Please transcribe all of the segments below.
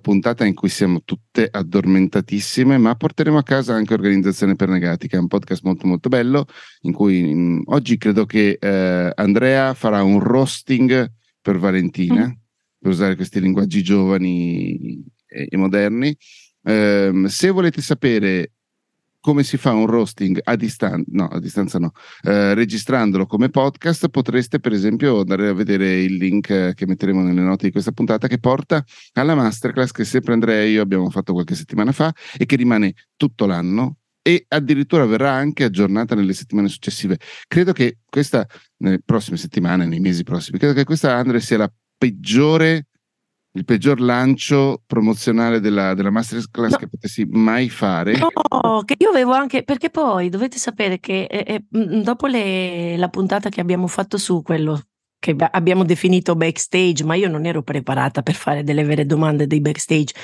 puntata in cui siamo tutte addormentatissime, ma porteremo a casa anche Organizzazione per Negati, che è un podcast molto molto bello, in cui mh, mm, oggi credo che eh, Andrea farà un roasting per Valentina, mm. per usare questi linguaggi giovani e, e moderni. Eh, se volete sapere come si fa un roasting a distanza, no, a distanza no, eh, registrandolo come podcast, potreste per esempio andare a vedere il link eh, che metteremo nelle note di questa puntata che porta alla masterclass che sempre Andrea e io abbiamo fatto qualche settimana fa e che rimane tutto l'anno e addirittura verrà anche aggiornata nelle settimane successive. Credo che questa, nelle prossime settimane, nei mesi prossimi, credo che questa Andrea sia la peggiore il peggior lancio promozionale della, della masterclass no. che potessi mai fare. No, che io avevo anche, perché poi dovete sapere che eh, eh, dopo le, la puntata che abbiamo fatto su quello che abbiamo definito backstage, ma io non ero preparata per fare delle vere domande dei backstage.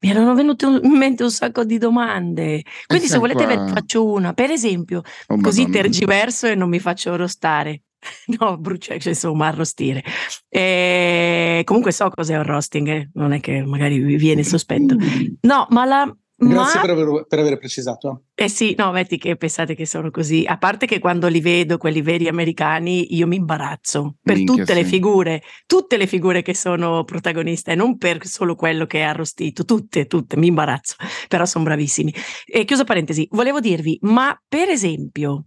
Mi erano venute in mente un sacco di domande. Quindi, se volete, ve ne faccio una. Per esempio, oh, così Madonna. tergiverso e non mi faccio rostare. No, brucia, cioè, insomma, arrostire. E comunque so cos'è un roasting, eh? non è che magari vi viene sospetto. No, ma la, Grazie ma... per, aver, per aver precisato. Eh sì, no, metti che pensate che sono così. A parte che quando li vedo, quelli veri americani, io mi imbarazzo per Minchia, tutte sì. le figure, tutte le figure che sono protagoniste, non per solo quello che è arrostito, tutte, tutte, mi imbarazzo, però sono bravissimi. E chiusa parentesi, volevo dirvi, ma per esempio,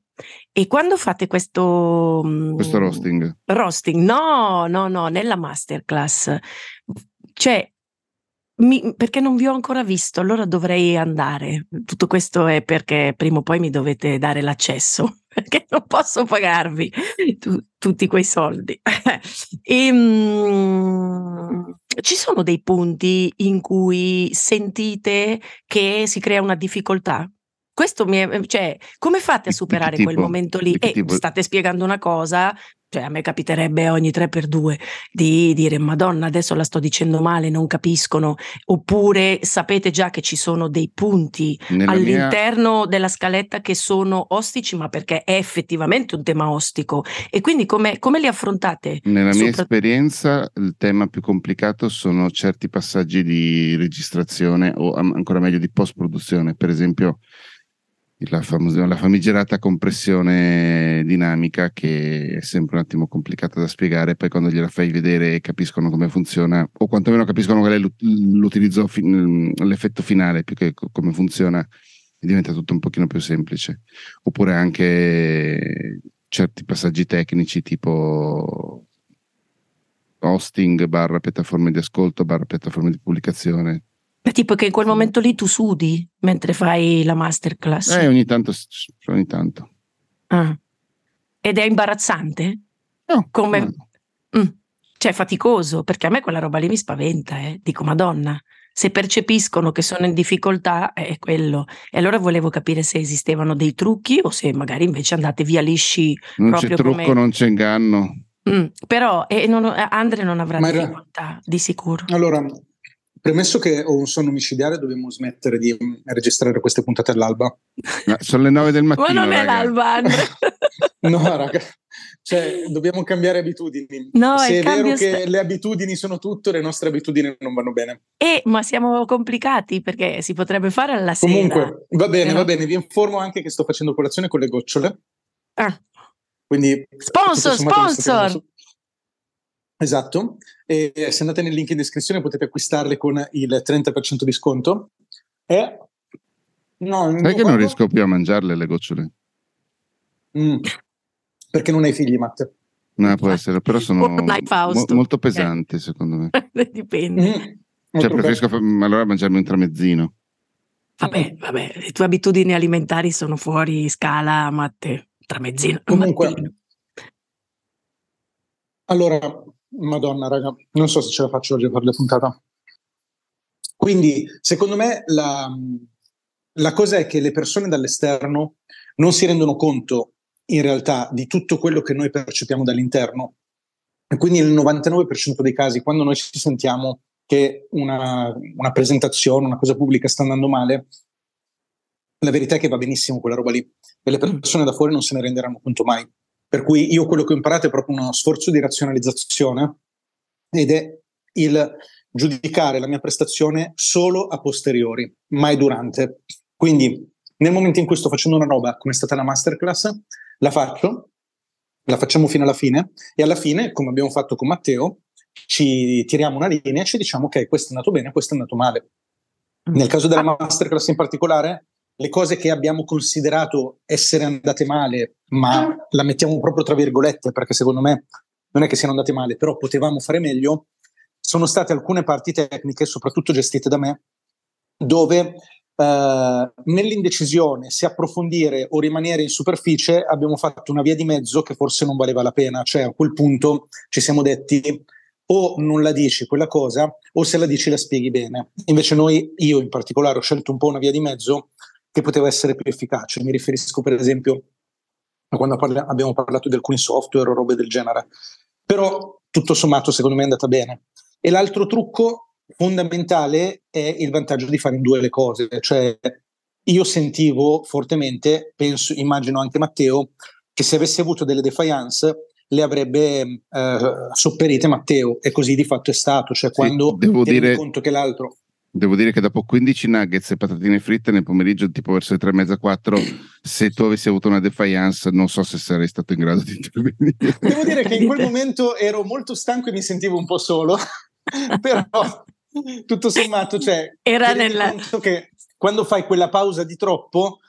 e quando fate questo... Questo roasting? Roasting, no, no, no, nella masterclass. Cioè, mi, perché non vi ho ancora visto, allora dovrei andare. Tutto questo è perché prima o poi mi dovete dare l'accesso, perché non posso pagarvi tu, tutti quei soldi. e, um, ci sono dei punti in cui sentite che si crea una difficoltà? Questo mi è, cioè, come fate a superare quel momento lì? E state spiegando una cosa, cioè a me capiterebbe ogni tre per due di dire Madonna, adesso la sto dicendo male, non capiscono, oppure sapete già che ci sono dei punti Nella all'interno mia... della scaletta che sono ostici, ma perché è effettivamente un tema ostico. E quindi come, come li affrontate? Nella mia esperienza il tema più complicato sono certi passaggi di registrazione o ancora meglio di post produzione, per esempio la, famos- la famigerata compressione dinamica che è sempre un attimo complicata da spiegare, poi quando gliela fai vedere e capiscono come funziona, o quantomeno capiscono qual è l'utilizzo, fi- l'effetto finale più che come funziona, diventa tutto un pochino più semplice. Oppure anche certi passaggi tecnici tipo hosting barra piattaforme di ascolto barra piattaforme di pubblicazione è tipo che in quel momento lì tu sudi mentre fai la masterclass. Eh, ogni tanto, ogni tanto. Ah. Ed è imbarazzante? No. Come... No. Mm. Cioè, faticoso, perché a me quella roba lì mi spaventa, eh. Dico, madonna, se percepiscono che sono in difficoltà è quello. E allora volevo capire se esistevano dei trucchi o se magari invece andate via lisci. Non c'è trucco, come... non c'è inganno. Mm, però eh, non, Andre non avrà Ma difficoltà, era... di sicuro. Allora, Premesso che ho un sonno micidiale, dobbiamo smettere di mm, registrare queste puntate all'alba. No, sono le 9 del mattino. Ma non è raga. l'alba, No, raga. Cioè, dobbiamo cambiare abitudini. No, Se è vero che sta... le abitudini sono tutto, le nostre abitudini non vanno bene. Eh, ma siamo complicati perché si potrebbe fare alla sera. Comunque, va bene, Però... va bene. Vi informo anche che sto facendo colazione con le gocciole. Ah. Quindi, sponsor, sponsor! Esatto, e se andate nel link in descrizione potete acquistarle con il 30% di sconto. E... No, Sai che quando... non riesco più a mangiarle le gocciole? Mm. Perché non hai figli, Matte? No, può essere, però sono mo- molto pesanti, eh. secondo me. Dipende. Mm. Cioè, preferisco fa- allora mangiarmi un tramezzino. Vabbè, vabbè, le tue abitudini alimentari sono fuori scala, Matte. Tramezzino. Comunque, allora, Madonna, raga, non so se ce la faccio oggi a fare la puntata. Quindi, secondo me, la, la cosa è che le persone dall'esterno non si rendono conto in realtà di tutto quello che noi percepiamo dall'interno. E quindi nel 99% dei casi, quando noi ci sentiamo che una, una, presentazione, una cosa pubblica sta andando male, la verità è che va benissimo quella roba lì e le persone da fuori non se ne renderanno conto mai. Per cui io quello che ho imparato è proprio uno sforzo di razionalizzazione ed è il giudicare la mia prestazione solo a posteriori, mai durante. Quindi nel momento in cui sto facendo una roba come è stata la masterclass, la faccio, la facciamo fino alla fine e alla fine, come abbiamo fatto con Matteo, ci tiriamo una linea e ci diciamo ok, questo è andato bene, questo è andato male. Nel caso della masterclass in particolare, le cose che abbiamo considerato essere andate male, ma la mettiamo proprio tra virgolette perché secondo me non è che siano andate male, però potevamo fare meglio, sono state alcune parti tecniche, soprattutto gestite da me, dove Uh, nell'indecisione se approfondire o rimanere in superficie abbiamo fatto una via di mezzo che forse non valeva la pena, cioè a quel punto ci siamo detti o non la dici quella cosa o se la dici la spieghi bene. Invece noi, io in particolare, ho scelto un po' una via di mezzo che poteva essere più efficace. Mi riferisco per esempio a quando parla- abbiamo parlato di alcuni software o robe del genere. Però tutto sommato secondo me è andata bene. E l'altro trucco fondamentale è il vantaggio di fare in due le cose, cioè io sentivo fortemente, penso, immagino anche Matteo, che se avessi avuto delle defiance le avrebbe eh, sopperite Matteo e così di fatto è stato, cioè sì, quando devo dire, conto che l'altro Devo dire che dopo 15 nuggets e patatine fritte nel pomeriggio, tipo verso le 3 e mezza, 4, se tu avessi avuto una defiance, non so se sarei stato in grado di intervenire. Devo dire che in quel momento ero molto stanco e mi sentivo un po' solo, però tutto sommato, cioè, era nella... che quando fai quella pausa di troppo,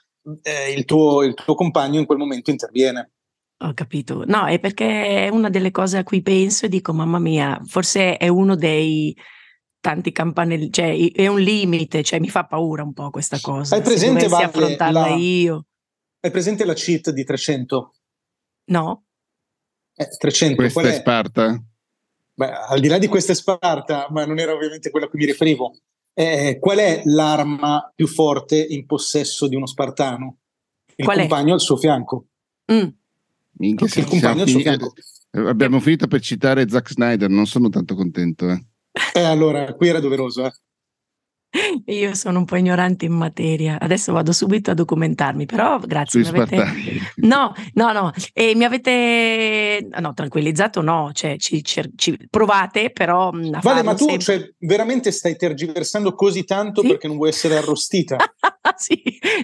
eh, il, tuo, il tuo compagno in quel momento interviene. Ho capito. No, è perché è una delle cose a cui penso e dico, mamma mia, forse è uno dei tanti campanelli, cioè è un limite, cioè mi fa paura un po' questa cosa. Hai presente, vale, affrontarla la, io. Hai presente la cheat di 300? No. Eh, 300. Questa è, è Sparta? Beh, al di là di questa è Sparta, ma non era ovviamente quella a cui mi riferivo. Eh, qual è l'arma più forte in possesso di uno spartano? Il qual compagno è? al suo fianco. Mm. Minchia, okay. il compagno al suo fianco. Abbiamo finito per citare Zack Snyder, non sono tanto contento. Eh. Eh, allora, qui era doveroso, eh. Io sono un po' ignorante in materia, adesso vado subito a documentarmi, però grazie. Mi avete... No, no, no, e mi avete no, tranquillizzato, no, cioè ci, ci, ci provate, però Vale, ma tu sempre... cioè, veramente stai tergiversando così tanto sì? perché non vuoi essere arrostita? sì,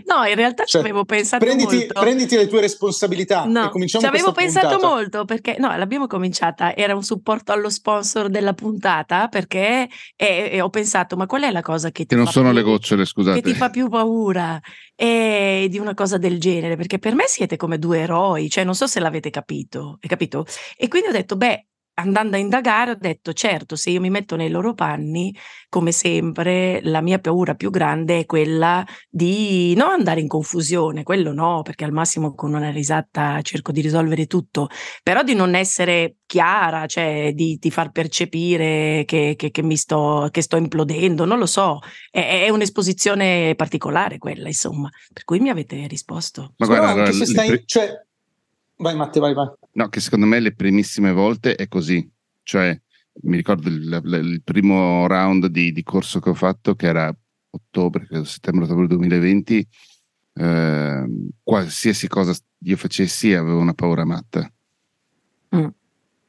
no, in realtà cioè, ci avevo pensato prenditi, molto. Prenditi le tue responsabilità no, e cominciamo Ci avevo pensato puntata. molto perché, no, l'abbiamo cominciata, era un supporto allo sponsor della puntata perché e, e ho pensato, ma qual è la cosa che che, non sono più, le gocciole, scusate. Che ti fa più paura e di una cosa del genere, perché per me siete come due eroi, cioè non so se l'avete capito, capito? E quindi ho detto, beh, andando a indagare ho detto certo se io mi metto nei loro panni come sempre la mia paura più grande è quella di non andare in confusione quello no perché al massimo con una risata cerco di risolvere tutto però di non essere chiara cioè di, di far percepire che, che, che, mi sto, che sto implodendo non lo so è, è, un'esposizione particolare quella insomma per cui mi avete risposto. Ma guarda, allora, stai, cioè, vai Matte vai vai No, che secondo me le primissime volte è così. Cioè, mi ricordo il, il primo round di, di, corso che ho fatto, che era ottobre, settembre-ottobre 2020. Eh, qualsiasi cosa io facessi avevo una paura matta. Mm,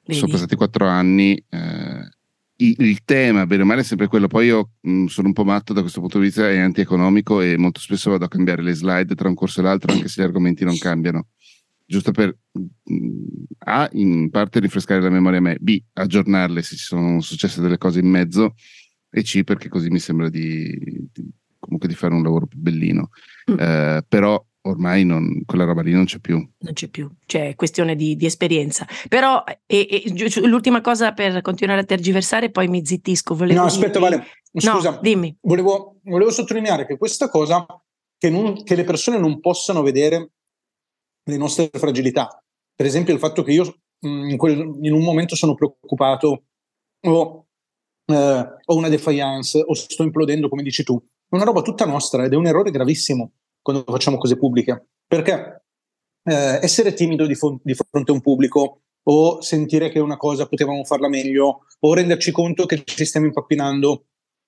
sono passati quattro anni. Eh, il, il, tema, bene o male, è sempre quello. Poi io mh, mm, sono un po' matto da questo punto di vista, è antieconomico e molto spesso vado a cambiare le slide tra un corso e l'altro, anche se gli argomenti non cambiano giusto per A, in parte rinfrescare la memoria a me, B, aggiornarle se ci sono successe delle cose in mezzo, e C, perché così mi sembra di, di comunque di fare un lavoro più bellino. Mm. Eh, però ormai non, quella roba lì non c'è più. Non c'è più, cioè è questione di, di esperienza. Però e, e, l'ultima cosa per continuare a tergiversare, poi mi zittisco. Volevo no, aspetta, dirmi... Vale, scusa, no, dimmi. Volevo, volevo sottolineare che questa cosa che, non, che le persone non possano vedere le nostre fragilità. Per esempio il fatto che io mh, in, quel, in, un momento sono preoccupato o eh, ho una defiance o sto implodendo, come dici tu. È una roba tutta nostra ed è un errore gravissimo quando facciamo cose pubbliche. Perché eh, essere timido di, fo- di fronte a un pubblico o sentire che una cosa potevamo farla meglio o renderci conto che ci stiamo impappinando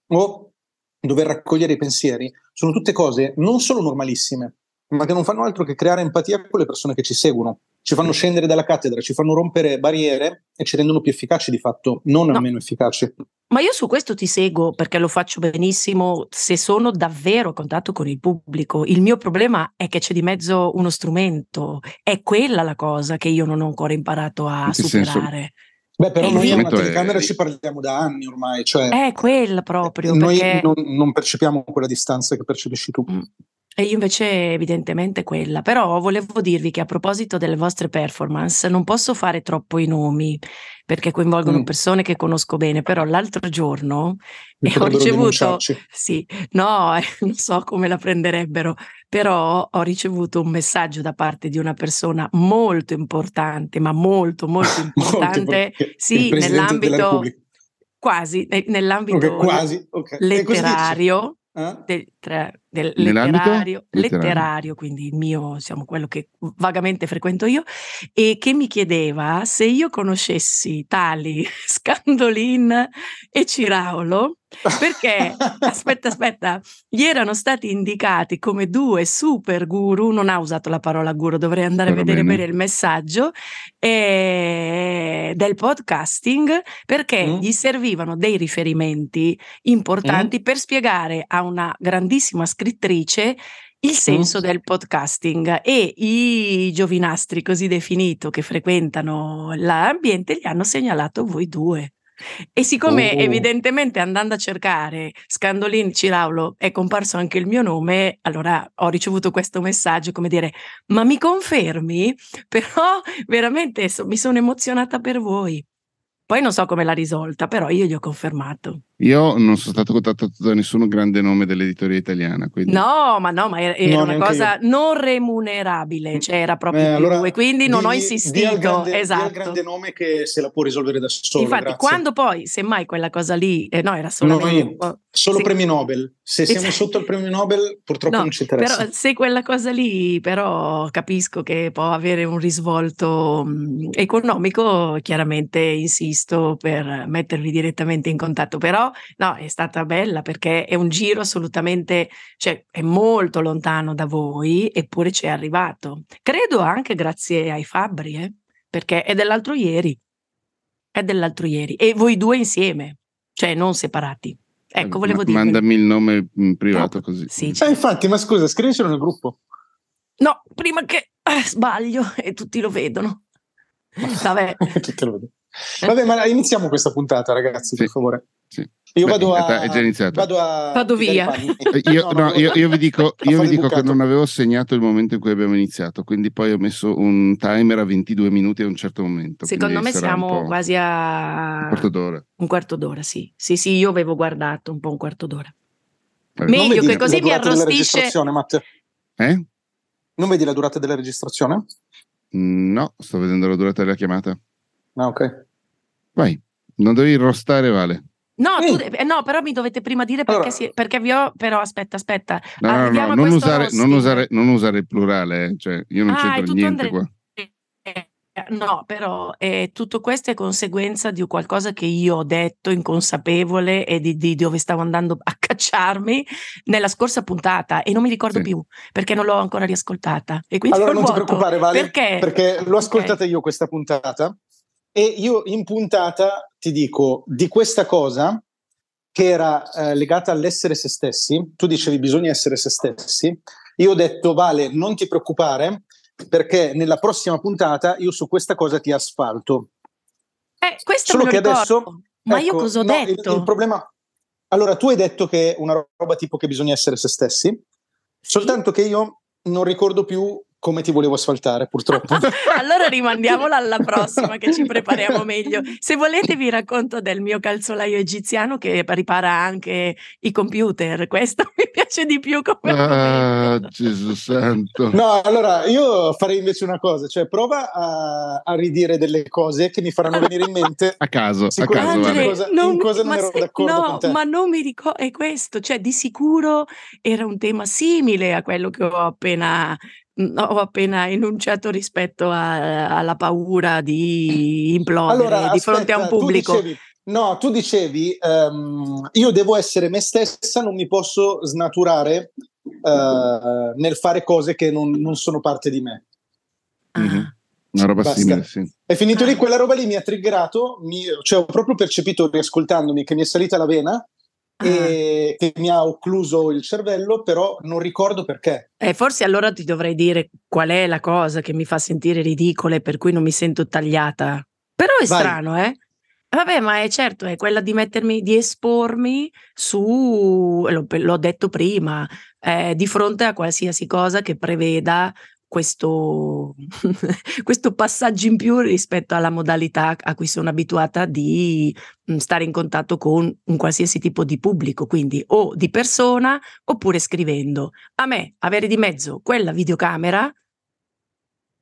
o dover raccogliere i pensieri sono tutte cose non solo normalissime, ma che non fanno altro che creare empatia con le persone che ci seguono. ci fanno scendere dalla cattedra, ci fanno rompere barriere e ci rendono più efficaci di fatto, non no. meno efficaci. Ma io su questo ti seguo perché lo faccio benissimo se sono davvero a contatto con il pubblico. Il mio problema è che c'è di mezzo uno strumento, è quella la cosa che io non ho ancora imparato a superare. Senso? Beh, però noi a una telecamera è... ci parliamo da anni ormai. Cioè, è quella proprio. Noi perché... non, non, percepiamo quella distanza che percepisci tu. Mm. E io invece evidentemente quella, però volevo dirvi che a proposito delle vostre performance non posso fare troppo i nomi perché coinvolgono mm. persone che conosco bene, però l'altro giorno ho ricevuto, sì, no, eh, non so come la prenderebbero, però ho ricevuto un messaggio da parte di una persona molto importante, ma molto molto importante, molto sì, nell'ambito quasi, nell'ambito okay, quasi. Okay. letterario eh? del, tra, del letterario, letterario, quindi il mio, diciamo, quello che vagamente frequento io, e che mi chiedeva se io conoscessi tali Scandolin e Ciraulo, perché, aspetta, aspetta, gli erano stati indicati come due super guru, non ha usato la parola guru, dovrei andare Però a vedere bene. bene il messaggio, eh, del podcasting, perché mm. gli servivano dei riferimenti importanti mm. per spiegare a una grandissima scrittrice il senso mm. del podcasting e i giovinastri così definito che frequentano l'ambiente gli hanno segnalato voi due. E siccome oh. evidentemente andando a cercare Scandolin Ciraulo è comparso anche il mio nome, allora ho ricevuto questo messaggio come dire, ma mi confermi? Però veramente so, mi sono emozionata per voi. Poi non so come l'ha risolta, però io gli ho confermato. Io non sono stato contattato da nessun grande nome dell'editoria italiana. Quindi... No, ma no, ma era, era no, una cosa io. non remunerabile, cioè era proprio eh, allora, e quindi non di, ho insistito. Grande, esatto. grande nome che se la può risolvere da solo. Infatti, grazie. quando poi, semmai quella cosa lì, eh, no, era solamente... No, solo sì. premi Nobel. Se siamo sotto il premio Nobel, purtroppo no, non ci interessa. Però se quella cosa lì, però capisco che può avere un risvolto mh, economico, chiaramente insisto per mettervi direttamente in contatto. Però no, è stata bella perché è un giro assolutamente, cioè è molto lontano da voi, eppure ci è arrivato. Credo anche grazie ai Fabbri, eh? perché è dell'altro ieri. È dell'altro ieri. E voi due insieme, cioè non separati. Ecco, volevo dire. Mandami il nome in privato no, così. Sì, eh, infatti, ma scusa, scrivicelo nel gruppo. No, prima che eh, sbaglio e tutti lo vedono. Vabbè. tutti lo vedono. Vabbè, ma iniziamo questa puntata, ragazzi, sì. per favore. Sì. Io vado a, è già iniziato. Vado, a, vado via. Io, no, no, io, io, vi dico, io vi dico che non avevo segnato il momento in cui abbiamo iniziato, quindi poi ho messo un timer a 22 minuti a un certo momento. Secondo me siamo quasi a un quarto d'ora. Un quarto d'ora, sì. Sì, sì, io avevo guardato un po' un quarto d'ora. Vabbè. Meglio che così mi arrostisce. Eh? Non vedi la durata della registrazione? No, sto vedendo la durata della chiamata. Ah, ok. Vai, non devi rostare, Vale. No, tu, eh, no, però mi dovete prima dire perché, allora, si, perché vi ho. Però aspetta, aspetta. No, no, no, non usare, non, usare, non usare, il plurale, eh. cioè io non ah, c'entro niente Andre... qua. No, però eh, tutto questo è conseguenza di qualcosa che io ho detto inconsapevole e di, di, dove stavo andando a cacciarmi nella scorsa puntata e non mi ricordo sì. più perché non l'ho ancora riascoltata. E quindi allora non vuoto. ti preoccupare, Vale, perché? perché l'ho ascoltata okay. io questa puntata e io in puntata ti dico di questa cosa che era eh, legata all'essere se stessi, tu dicevi bisogna essere se stessi, io ho detto Vale non ti preoccupare perché nella prossima puntata io su questa cosa ti asfalto. Eh, questo Solo che ricordo. adesso... Ma ecco, io cosa ho no, detto? Il, il, problema... Allora, tu hai detto che è una roba tipo che bisogna essere se stessi, soltanto che io non ricordo più come ti volevo asfaltare, purtroppo. allora rimandiamola alla prossima che ci prepariamo meglio. Se volete vi racconto del mio calzolaio egiziano che ripara anche i computer. Questo mi piace di più come Ah, Gesù santo. No, allora io farei invece una cosa, cioè prova a, a ridire delle cose che mi faranno venire in mente. a caso, a caso. Andre, cosa, non, cosa non ero se, d'accordo no, con te. ma non mi ricordo, è questo, cioè di sicuro era un tema simile a quello che ho appena ho appena enunciato rispetto a, alla paura di implodere allora, di aspetta, fronte a un pubblico. Tu dicevi, no, tu dicevi um, io devo essere me stessa, non mi posso snaturare uh, nel fare cose che non, non sono parte di me. Ah. Mm-hmm. Una roba Basta. simile, sì. È finito Ah. lì, quella roba lì mi ha triggerato, mi, cioè ho proprio percepito riascoltandomi che mi è salita la vena Ah. e che mi ha occluso il cervello, però non ricordo perché. Eh, forse allora ti dovrei dire qual è la cosa che mi fa sentire ridicola e per cui non mi sento tagliata. Però è Vai. strano, eh? Vabbè, ma è certo, è quella di mettermi, di espormi su, l'ho, l'ho detto prima, eh, di fronte a qualsiasi cosa che preveda questo, questo passaggio in più rispetto alla modalità a cui sono abituata di stare in contatto con un qualsiasi tipo di pubblico, quindi o di persona oppure scrivendo. A me avere di mezzo quella videocamera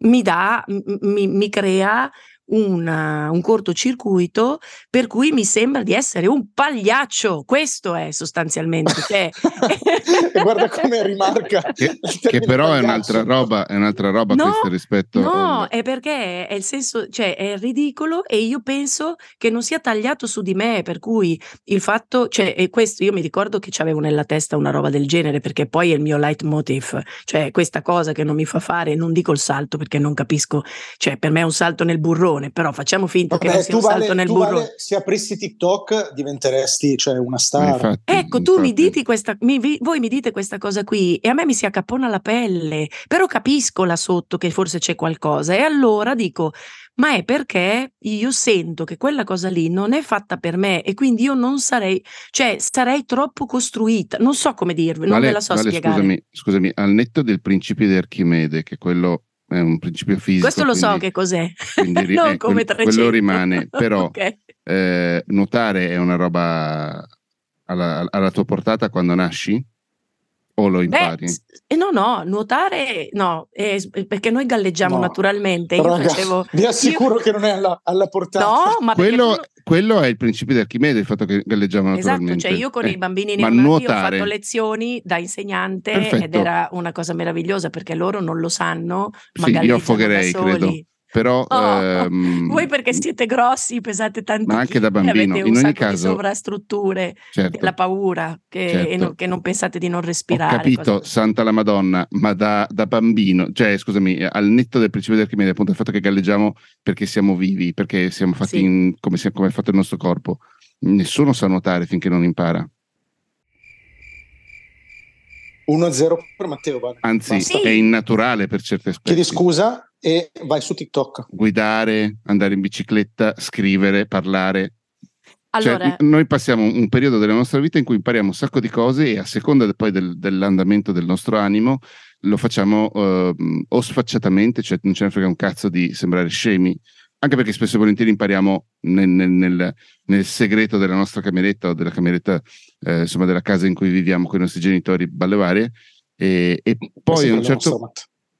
mi dà, mi, mi crea una- un cortocircuito per cui mi sembra di essere un pagliaccio. Questo è sostanzialmente. Cioè... e guarda come rimarca. Che, che però è un'altra roba, è un'altra roba No, questa rispetto No, al- è perché è il senso, cioè è ridicolo e io penso che non sia tagliato su di me, per cui il fatto, cioè, e questo io mi ricordo che avevo nella testa una roba del genere, perché poi è il mio leitmotiv, cioè questa cosa che non mi fa fare, non dico il salto perché non capisco, cioè per me è un salto nel burrone, però facciamo finta che non Vabbè, sia tu, un salto vale, nel tu burrone. vale, se aprissi TikTok diventeresti cioè, una star. infatti, Ecco, tu mi infatti. dite questa, mi- vi- voi mi dite questa cosa qui e a me mi si accapona la pelle, però capisco là sotto che forse c'è qualcosa e allora dico, ma è perché io sento che quella cosa lì non è fatta per me e quindi io non sarei, cioè sarei troppo costruita, non so come dirvi, non Vale- ve la so Vale, spiegare. Scusami, scusami, al netto del principio di Archimede, che quello è un principio fisico. Questo lo so quindi- che cos'è, quindi non eh, come quel- 300. quello rimane, però Ok. eh, nuotare è una roba alla, alla tua portata quando nasci? O lo Beh, impari? s- eh, no, no, nuotare no, eh, s- perché noi galleggiamo No. naturalmente. Io Raga, facevo. vi assicuro io- che non è alla, alla portata. No, ma quello, tu- quello è il principio di Archimede, il fatto che galleggiamo Esatto, naturalmente. cioè io con Eh, i bambini ma neonati ho nuotare- fatto lezioni da insegnante Perfetto. ed era una cosa meravigliosa perché loro non lo sanno, ma Sì, io affogherei, da soli. credo. Però Oh, ehm, voi perché siete grossi, pesate tanti ma anche da bambino. avete In un ogni sacco caso- di sovrastrutture, certo, la paura che, Certo. non- che non pensate di non ho respirare. capito, cose santa la Madonna, ma da, da bambino, cioè scusami, al netto del principio di Archimede, appunto il fatto che galleggiamo perché siamo vivi, perché siamo fatti Sì. in- come, sia- come è fatto il nostro corpo. Nessuno sa nuotare finché non impara. 1-0 per Matteo. Vale. Anzi. Sì. è innaturale per certi aspetti. Chiedi scusa e vai su TikTok. Guidare, andare in bicicletta, scrivere, parlare. Cioè, Allora, n- noi passiamo un periodo della nostra vita in cui impariamo un sacco di cose e a seconda poi del- dell'andamento del nostro animo lo facciamo eh, o sfacciatamente, cioè non ce ne frega un cazzo di sembrare scemi, anche perché spesso e volentieri impariamo nel, nel- nel- nel segreto della nostra cameretta o della cameretta, eh, insomma, della casa in cui viviamo con i nostri genitori, balle varie. E, e poi a un certo...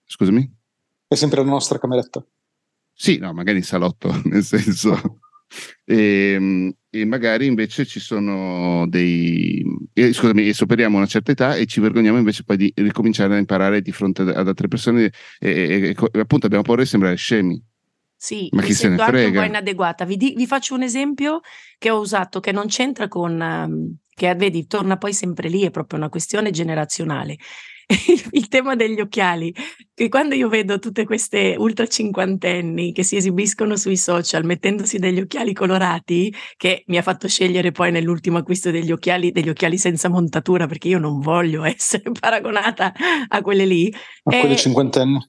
Scusami? È sempre la nostra cameretta. Sì, no, magari in salotto, nel senso. E, e magari invece ci sono dei. eh, scusami, e superiamo una certa età e ci vergogniamo invece poi di ricominciare a imparare di fronte ad altre persone. E, e- e appunto abbiamo paura di sembrare scemi. Sì, Ma chi se ne anche un frega? po' inadeguata. Vi, di- vi faccio un esempio che ho usato che non c'entra con, ehm, che vedi, torna poi sempre lì, è proprio una questione generazionale. Il, tema degli occhiali, che quando io vedo tutte queste ultra cinquantenni che si esibiscono sui social mettendosi degli occhiali colorati, che mi ha fatto scegliere poi nell'ultimo acquisto degli occhiali, degli occhiali senza montatura, perché io non voglio essere paragonata a quelle lì, A Eh, quelli cinquantenni.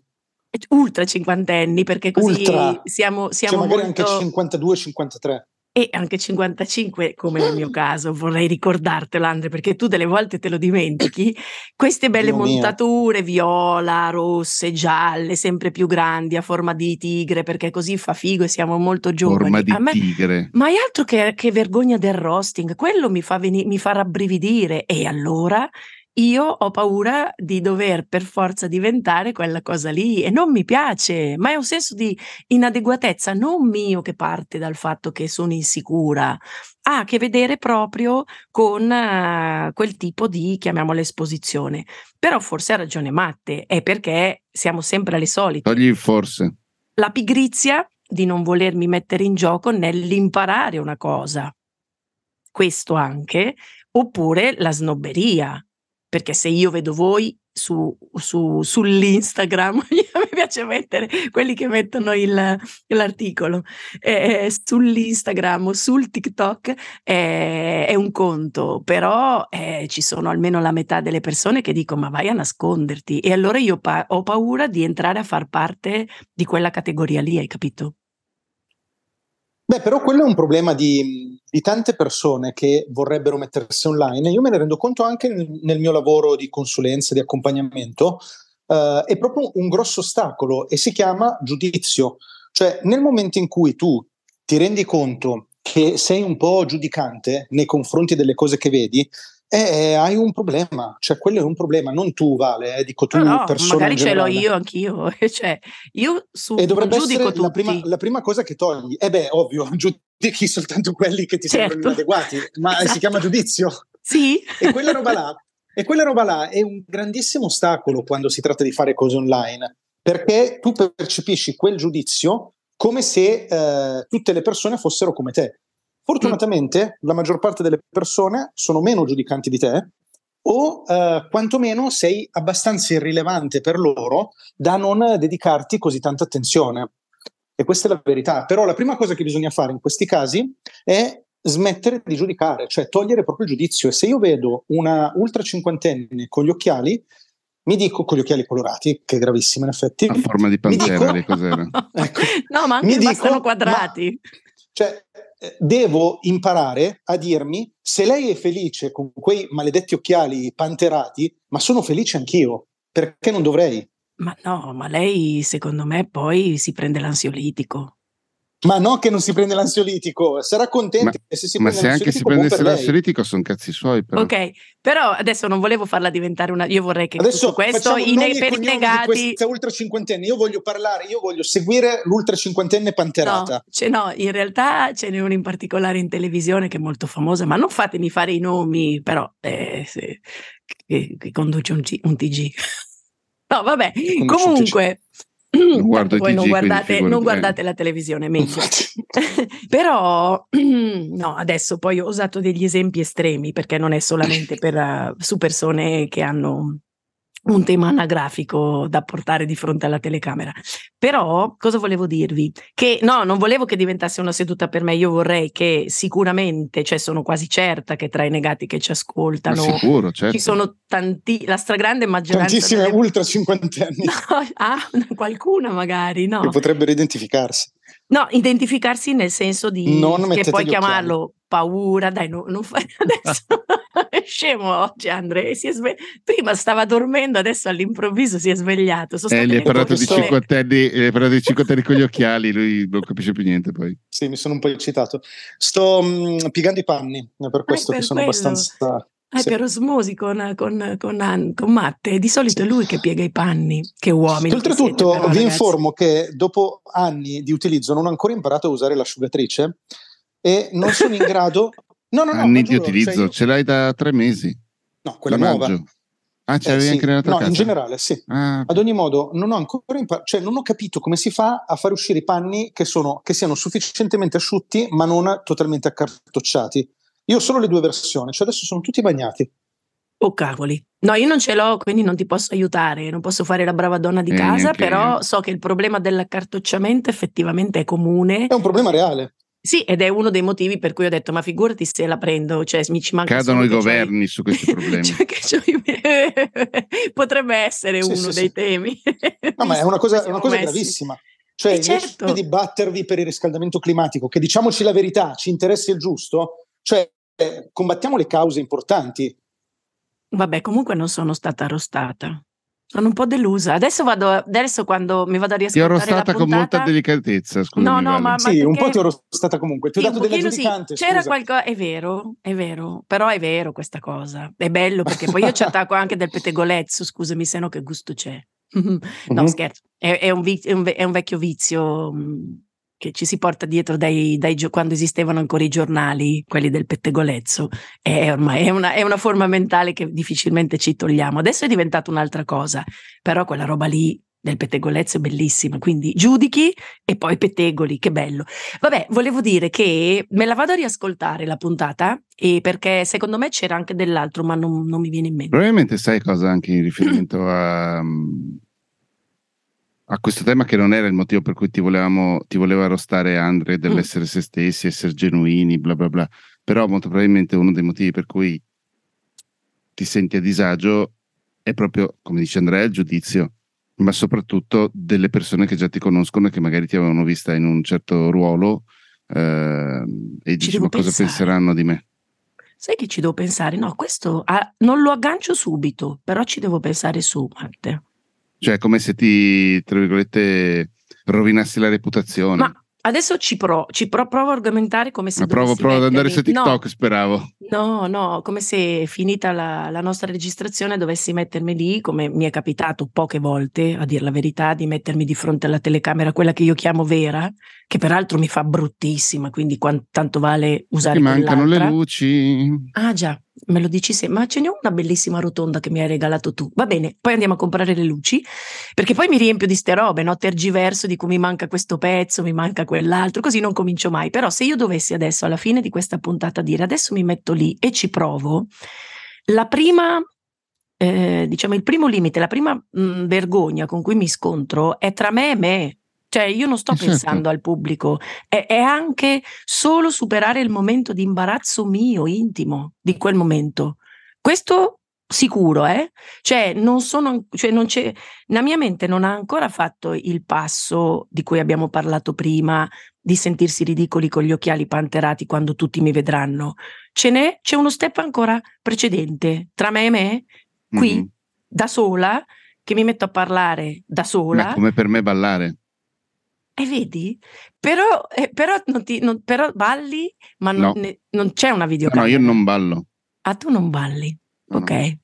ultra cinquantenni, perché così Ultra. siamo, Cioè, siamo magari molto... anche 52-53. E anche 55, come nel mio caso, vorrei ricordartelo, Andre, perché tu delle volte te lo dimentichi. Queste belle Dio mio. montature viola, rosse, gialle, sempre più grandi, a forma di tigre, perché così fa figo e siamo molto giovani. Forma di me- tigre. ma è altro che, che vergogna del roasting, quello mi fa, veni- mi fa rabbrividire. E allora io ho paura di dover per forza diventare quella cosa lì e non mi piace, ma è un senso di inadeguatezza non mio che parte dal fatto che sono insicura, ha a che vedere proprio con eh, quel tipo di, chiamiamola esposizione. Però forse ha ragione Matte, è perché siamo sempre alle solite Togli forse. la pigrizia di non volermi mettere in gioco nell'imparare una cosa. Questo anche, oppure la snobberia, perché se io vedo voi su, su, sull'Instagram, me piace mettere quelli che mettono il, l'articolo, eh, sull'Instagram o sul TikTok eh, è un conto, però eh, ci sono almeno la metà delle persone che dicono ma vai a nasconderti e allora io pa- ho paura di entrare a far parte di quella categoria lì, hai capito? Beh, però quello è un problema di, di, tante persone che vorrebbero mettersi online. Io me ne rendo conto anche nel, mio lavoro di consulenza, di accompagnamento. Uh, è proprio un grosso ostacolo e si chiama giudizio. Cioè, nel momento in cui tu ti rendi conto che sei un po' giudicante nei confronti delle cose che vedi, eh, hai un problema, cioè quello è un problema, non tu Vale, eh, dico tu no, no, persona magari ce l'ho io anch'io, cioè io su e dovrebbe essere la prima, la prima, cosa che togli, e eh beh ovvio, giudichi soltanto quelli che ti certo. sembrano inadeguati, ma esatto. si chiama giudizio. Sì. E quella roba là, e quella roba là è un grandissimo ostacolo quando si tratta di fare cose online, perché tu percepisci quel giudizio come se eh, tutte le persone fossero come te. Fortunatamente la maggior parte delle persone sono meno giudicanti di te o eh, quantomeno sei abbastanza irrilevante per loro da non dedicarti così tanta attenzione. E questa è la verità. Però la prima cosa che bisogna fare in questi casi è smettere di giudicare, cioè togliere proprio il giudizio. E se io vedo una ultra cinquantenne con gli occhiali, mi dico con gli occhiali colorati, che è gravissimo in effetti. A forma di pantera, dico, cos'era? ecco, no, ma anche bastano quadrati. Ma, cioè, devo imparare a dirmi se lei è felice con quei maledetti occhiali panterati, ma sono felice anch'io, perché non dovrei? Ma no, ma lei secondo me poi si prende l'ansiolitico. Ma no che non si prende l'ansiolitico, sarà contenta ma, se si ma se anche si prendesse l'ansiolitico sono cazzi suoi però. Ok, però adesso non volevo farla diventare una io vorrei che adesso tutto questo i ne- per i negati questa ultra cinquantenne, io voglio parlare, io voglio seguire l'ultra cinquantenne panterata. No, cioè no, in realtà ce n'è una in particolare in televisione che è molto famosa, ma non fatemi fare i nomi, però eh, se, che, che, conduce un, G, un TG. no, vabbè, comunque non guardo voi TG, non guardate, non guardate la televisione, meglio. Però, no, adesso poi ho usato degli esempi estremi perché non è solamente per, uh, su persone che hanno un tema anagrafico da portare di fronte alla telecamera. Però cosa volevo dirvi? Che no, non volevo che diventasse una seduta per me, io vorrei che sicuramente, cioè sono quasi certa che tra i negati che ci ascoltano sicuro, certo. ci sono tanti, la stragrande maggioranza tantissime delle... ultra cinquantenni. No, ah, qualcuna magari, no. Che potrebbero identificarsi. No, identificarsi nel senso di non che puoi chiamarlo paura, dai, no, non fai adesso. è scemo oggi Andre, si è sve... prima stava dormendo, adesso all'improvviso si è svegliato. Sono eh, gli hai parlato di cinquantenni, gli hai parlato di cinquantenni con gli occhiali, lui non capisce più niente poi. Sì, mi sono un po' eccitato. Sto mh, mm, piegando i panni, è per questo ah, per che sono quello. abbastanza... Ah, sì. per osmosi con, con, con, con, Matte, di solito è lui che piega i panni, che uomini. Oltretutto però, vi ragazzi. informo che dopo anni di utilizzo non ho ancora imparato a usare l'asciugatrice e non sono in grado... No, no, no, Anni di utilizzo, cioè io... ce l'hai da tre mesi. No, quella nuova. Ah, ce l'avevi eh, anche nella tua no, casa? in generale, sì. Ah. Ad ogni modo, non ho ancora imparato, cioè non ho capito come si fa a far uscire i panni che, sono, che siano sufficientemente asciutti, ma non totalmente accartocciati. Io ho solo le due versioni, cioè adesso sono tutti bagnati. Oh cavoli. No, io non ce l'ho, quindi non ti posso aiutare, non posso fare la brava donna di eh, casa, però io. so che il problema dell'accartocciamento effettivamente è comune. È un problema reale. Sì, ed è uno dei motivi per cui ho detto: ma figurati se la prendo, cioè mi ci manca Cadono i governi su questi problemi. cioè, potrebbe essere sì, uno sì, dei sì. temi. No, ma è una cosa, una cosa gravissima. Cioè, eh certo. di battervi per il riscaldamento climatico, che diciamoci la verità, ci interessa il giusto, cioè combattiamo le cause importanti. Vabbè, comunque non sono stata arrostata. Sono un po' delusa. Adesso vado, adesso quando mi vado a riascoltare Ti ho rostata con molta delicatezza, scusami. No, no, vale. ma, ma Sì, perché... un po' ti ho rostata comunque. Ti ho dato della giudicante, sì. C'era qualcosa, è vero, è vero, però è vero questa cosa. È bello perché poi io ci attacco anche del pettegolezzo, scusami se no che gusto c'è. no, mm-hmm. scherzo, è, è, un vizio, è, un, è, un vecchio vizio che ci si porta dietro dai, dai, quando esistevano ancora i giornali, quelli del pettegolezzo, è ormai è una, è una, forma mentale che difficilmente ci togliamo. Adesso è diventata un'altra cosa, però quella roba lì del pettegolezzo è bellissima, quindi giudichi e poi pettegoli, che bello. Vabbè, volevo dire che me la vado a riascoltare la puntata e perché secondo me c'era anche dell'altro, ma non, non mi viene in mente. Probabilmente sai cosa anche in riferimento a, a questo tema che non era il motivo per cui ti, volevamo, ti voleva arrostare Andre dell'essere mm. se stessi, essere genuini, bla bla bla, però molto probabilmente uno dei motivi per cui ti senti a disagio è proprio, come dice Andrea, il giudizio ma soprattutto delle persone che già ti conoscono e che magari ti avevano vista in un certo ruolo eh, e dici ma cosa penseranno di me? Sai che ci devo pensare? No, questo ah, non lo aggancio subito, però ci devo pensare su, Matte. Cioè, come se ti, tra virgolette, rovinassi la reputazione. Ma Adesso ci, pro, ci pro, provo a argomentare come se. Ma provo, provo ad andare su TikTok, no, speravo. No, no, come se finita la, la, nostra registrazione dovessi mettermi lì, come mi è capitato poche volte, a dire la verità, di mettermi di fronte alla telecamera, quella che io chiamo vera, che peraltro mi fa bruttissima, quindi quanto, tanto vale usare. Ti mancano le luci. Ah, già me lo dici sempre, ma ce n'è una bellissima rotonda che mi hai regalato tu. Va bene, poi andiamo a comprare le luci, perché poi mi riempio di ste robe, no? Tergiverso di cui mi manca questo pezzo, mi manca quell'altro, così non comincio mai. Però se io dovessi adesso, alla fine di questa puntata, dire adesso mi metto lì e ci provo, la prima eh, diciamo il primo limite, la prima mh, mm, vergogna con cui mi scontro è tra me e me. Cioè, io non sto pensando al pubblico, è, è, anche solo superare il momento di imbarazzo mio, intimo, di quel momento. Questo sicuro, eh? Cioè, non sono, cioè non c'è, la mia mente non ha ancora fatto il passo di cui abbiamo parlato prima, di sentirsi ridicoli con gli occhiali panterati quando tutti mi vedranno. Ce n'è, c'è uno step ancora precedente, tra me e me, qui, mm-hmm. da sola, che mi metto a parlare da sola. Ma come per me ballare. E vedi? Però, eh, però, non ti, non, però balli, ma non, no. ne, non c'è una videocamera. No, io non ballo. Ah, tu non balli? No, ok. No.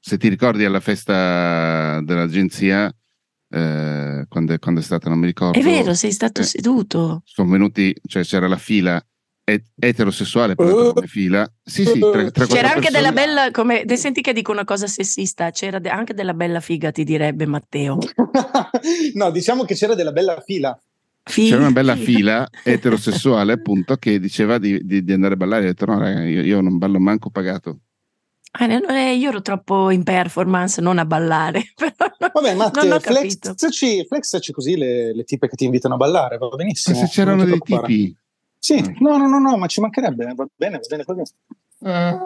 Se ti ricordi alla festa dell'agenzia, eh, quando, è, quando, è, stata, non mi ricordo. È vero, sei stato eh, seduto. Sono venuti, cioè c'era la fila eterosessuale uh, come fila. Sì, sì, tra, tra c'era anche persone... della bella, come senti che dico una cosa sessista, c'era de- anche della bella figa, ti direbbe Matteo. no, diciamo che c'era della bella fila. Fila. C'era una bella fila eterosessuale, appunto, che diceva di, di, di andare a ballare. Ho detto: No, raga, io, io non ballo manco pagato. Ah, io ero troppo in performance, non a ballare. Vabbè, Matte, flexaci, flexaci così le, le tipe che ti invitano a ballare, va benissimo. Ma se c'erano dei tipi sì, mm. no, no, no, no, ma ci mancherebbe, va bene, va bene così. Mm.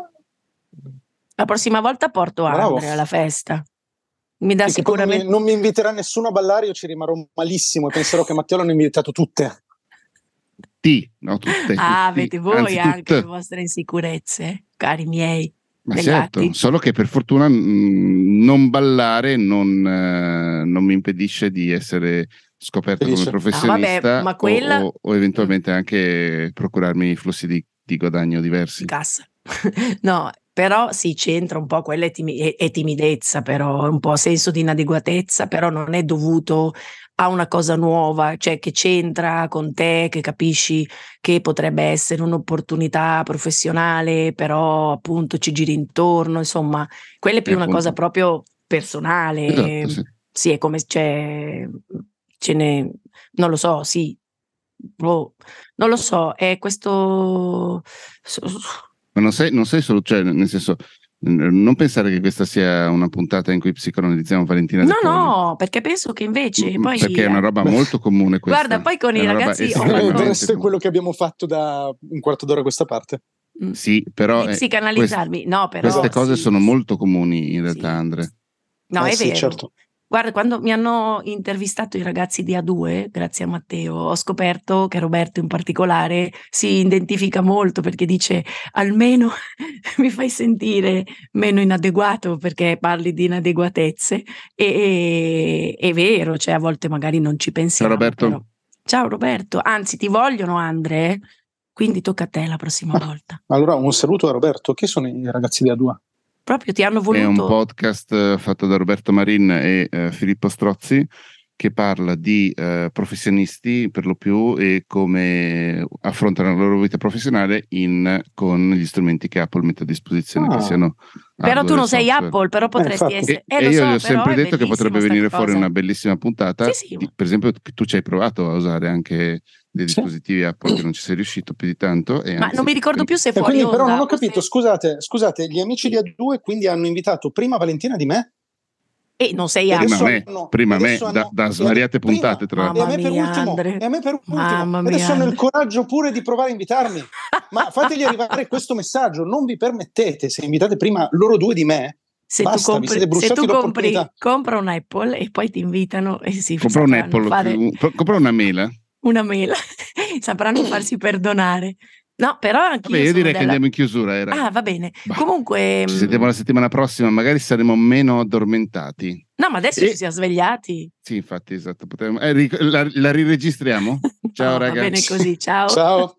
La prossima volta porto Andre alla festa. Mi dà sicuramente... Non mi, non mi, inviterà nessuno a ballare, io ci rimarrò malissimo e penserò che Matteo l'hanno invitato tutte. Ti, no, tutte. Ah, tutti. avete voi Anzi, anche tutte. le vostre insicurezze, cari miei. Ma certo, solo che per fortuna mh, non ballare non, eh, non mi impedisce di essere scoperto Felice. come professionista no, vabbè, quella... o, o, eventualmente anche procurarmi flussi di, di guadagno diversi. Cassa. no, però sì, c'entra un po' quella è, timi- è, timidezza, però un po' senso di inadeguatezza, però non è dovuto a una cosa nuova, cioè che c'entra con te, che capisci che potrebbe essere un'opportunità professionale, però appunto ci giri intorno, insomma, quella è più eh, una appunto. cosa proprio personale. Esatto, sì. sì, è come c'è ce ne, non lo so, sì, boh, non lo so, è questo... Ma non sei, non sei solo, cioè, nel senso, non pensare che questa sia una puntata in cui psicoanalizziamo Valentina No, no, perché penso che invece poi... Perché è una roba molto comune questa. Guarda, poi con i ragazzi... Questo è quello che abbiamo fatto da un quarto d'ora a questa parte. Mm. Sì, però... Di psicanalizzarmi, quest- no, però... Queste cose sì, sono molto comuni in realtà, sì. Andre. No, eh, è sì, vero. Certo. Guarda, quando mi hanno intervistato i ragazzi di A2, grazie a Matteo, ho scoperto che Roberto in particolare si identifica molto perché dice almeno mi fai sentire meno inadeguato perché parli di inadeguatezze. E, è vero, cioè a volte magari non ci pensiamo. Ciao Roberto. Però. Ciao Roberto, anzi ti vogliono Andre, quindi tocca a te la prossima ah, volta. Allora un saluto a Roberto, chi sono i ragazzi di A2? Proprio ti hanno voluto. È un podcast eh, fatto da Roberto Marin e uh, Filippo Strozzi che parla di uh, professionisti per lo più e come affrontano la loro vita professionale in, con gli strumenti che Apple mette a disposizione, Ah. che siano Però tu non sei software. Apple, però potresti infatti. essere. E, eh, e lo io so, gli ho sempre detto che potrebbe venire fuori cosa. una bellissima puntata. Sì, sì. Di- per esempio, che tu ci hai provato a usare anche dei Sì. dispositivi Apple che non ci sei riuscito più di tanto. E Ma anzi, non mi ricordo più se E fuori quindi però non ho o se- capito, scusate, scusate, gli amici di A2 quindi hanno invitato prima Valentina di me? E non sei Apple. Prima me, hanno- prima me, da, hanno- da e svariate prima- puntate, tra l'altro. E a me per mia, ultimo, Andre. e a me per ultimo, Mamma adesso hanno il coraggio pure di provare a invitarmi. Ma fategli arrivare questo messaggio, non vi permettete, se invitate prima loro due di me, Se Basta, tu, compri, se tu compri, compra un Apple e poi ti invitano e si Compra un Apple, fare compra una mela. Una mela, sapranno farsi perdonare. No, però anche Vabbè, io direi che andiamo in chiusura. Era. Ah, va bene. Bah, Comunque, Ci mm, sentiamo la settimana prossima, magari saremo meno addormentati. no, ma adesso E- ci siamo svegliati. Sì, infatti, esatto. potremmo- eh, ric- la, la riregistriamo? Ciao, No, Va bene ragazzi. così, ciao. ciao.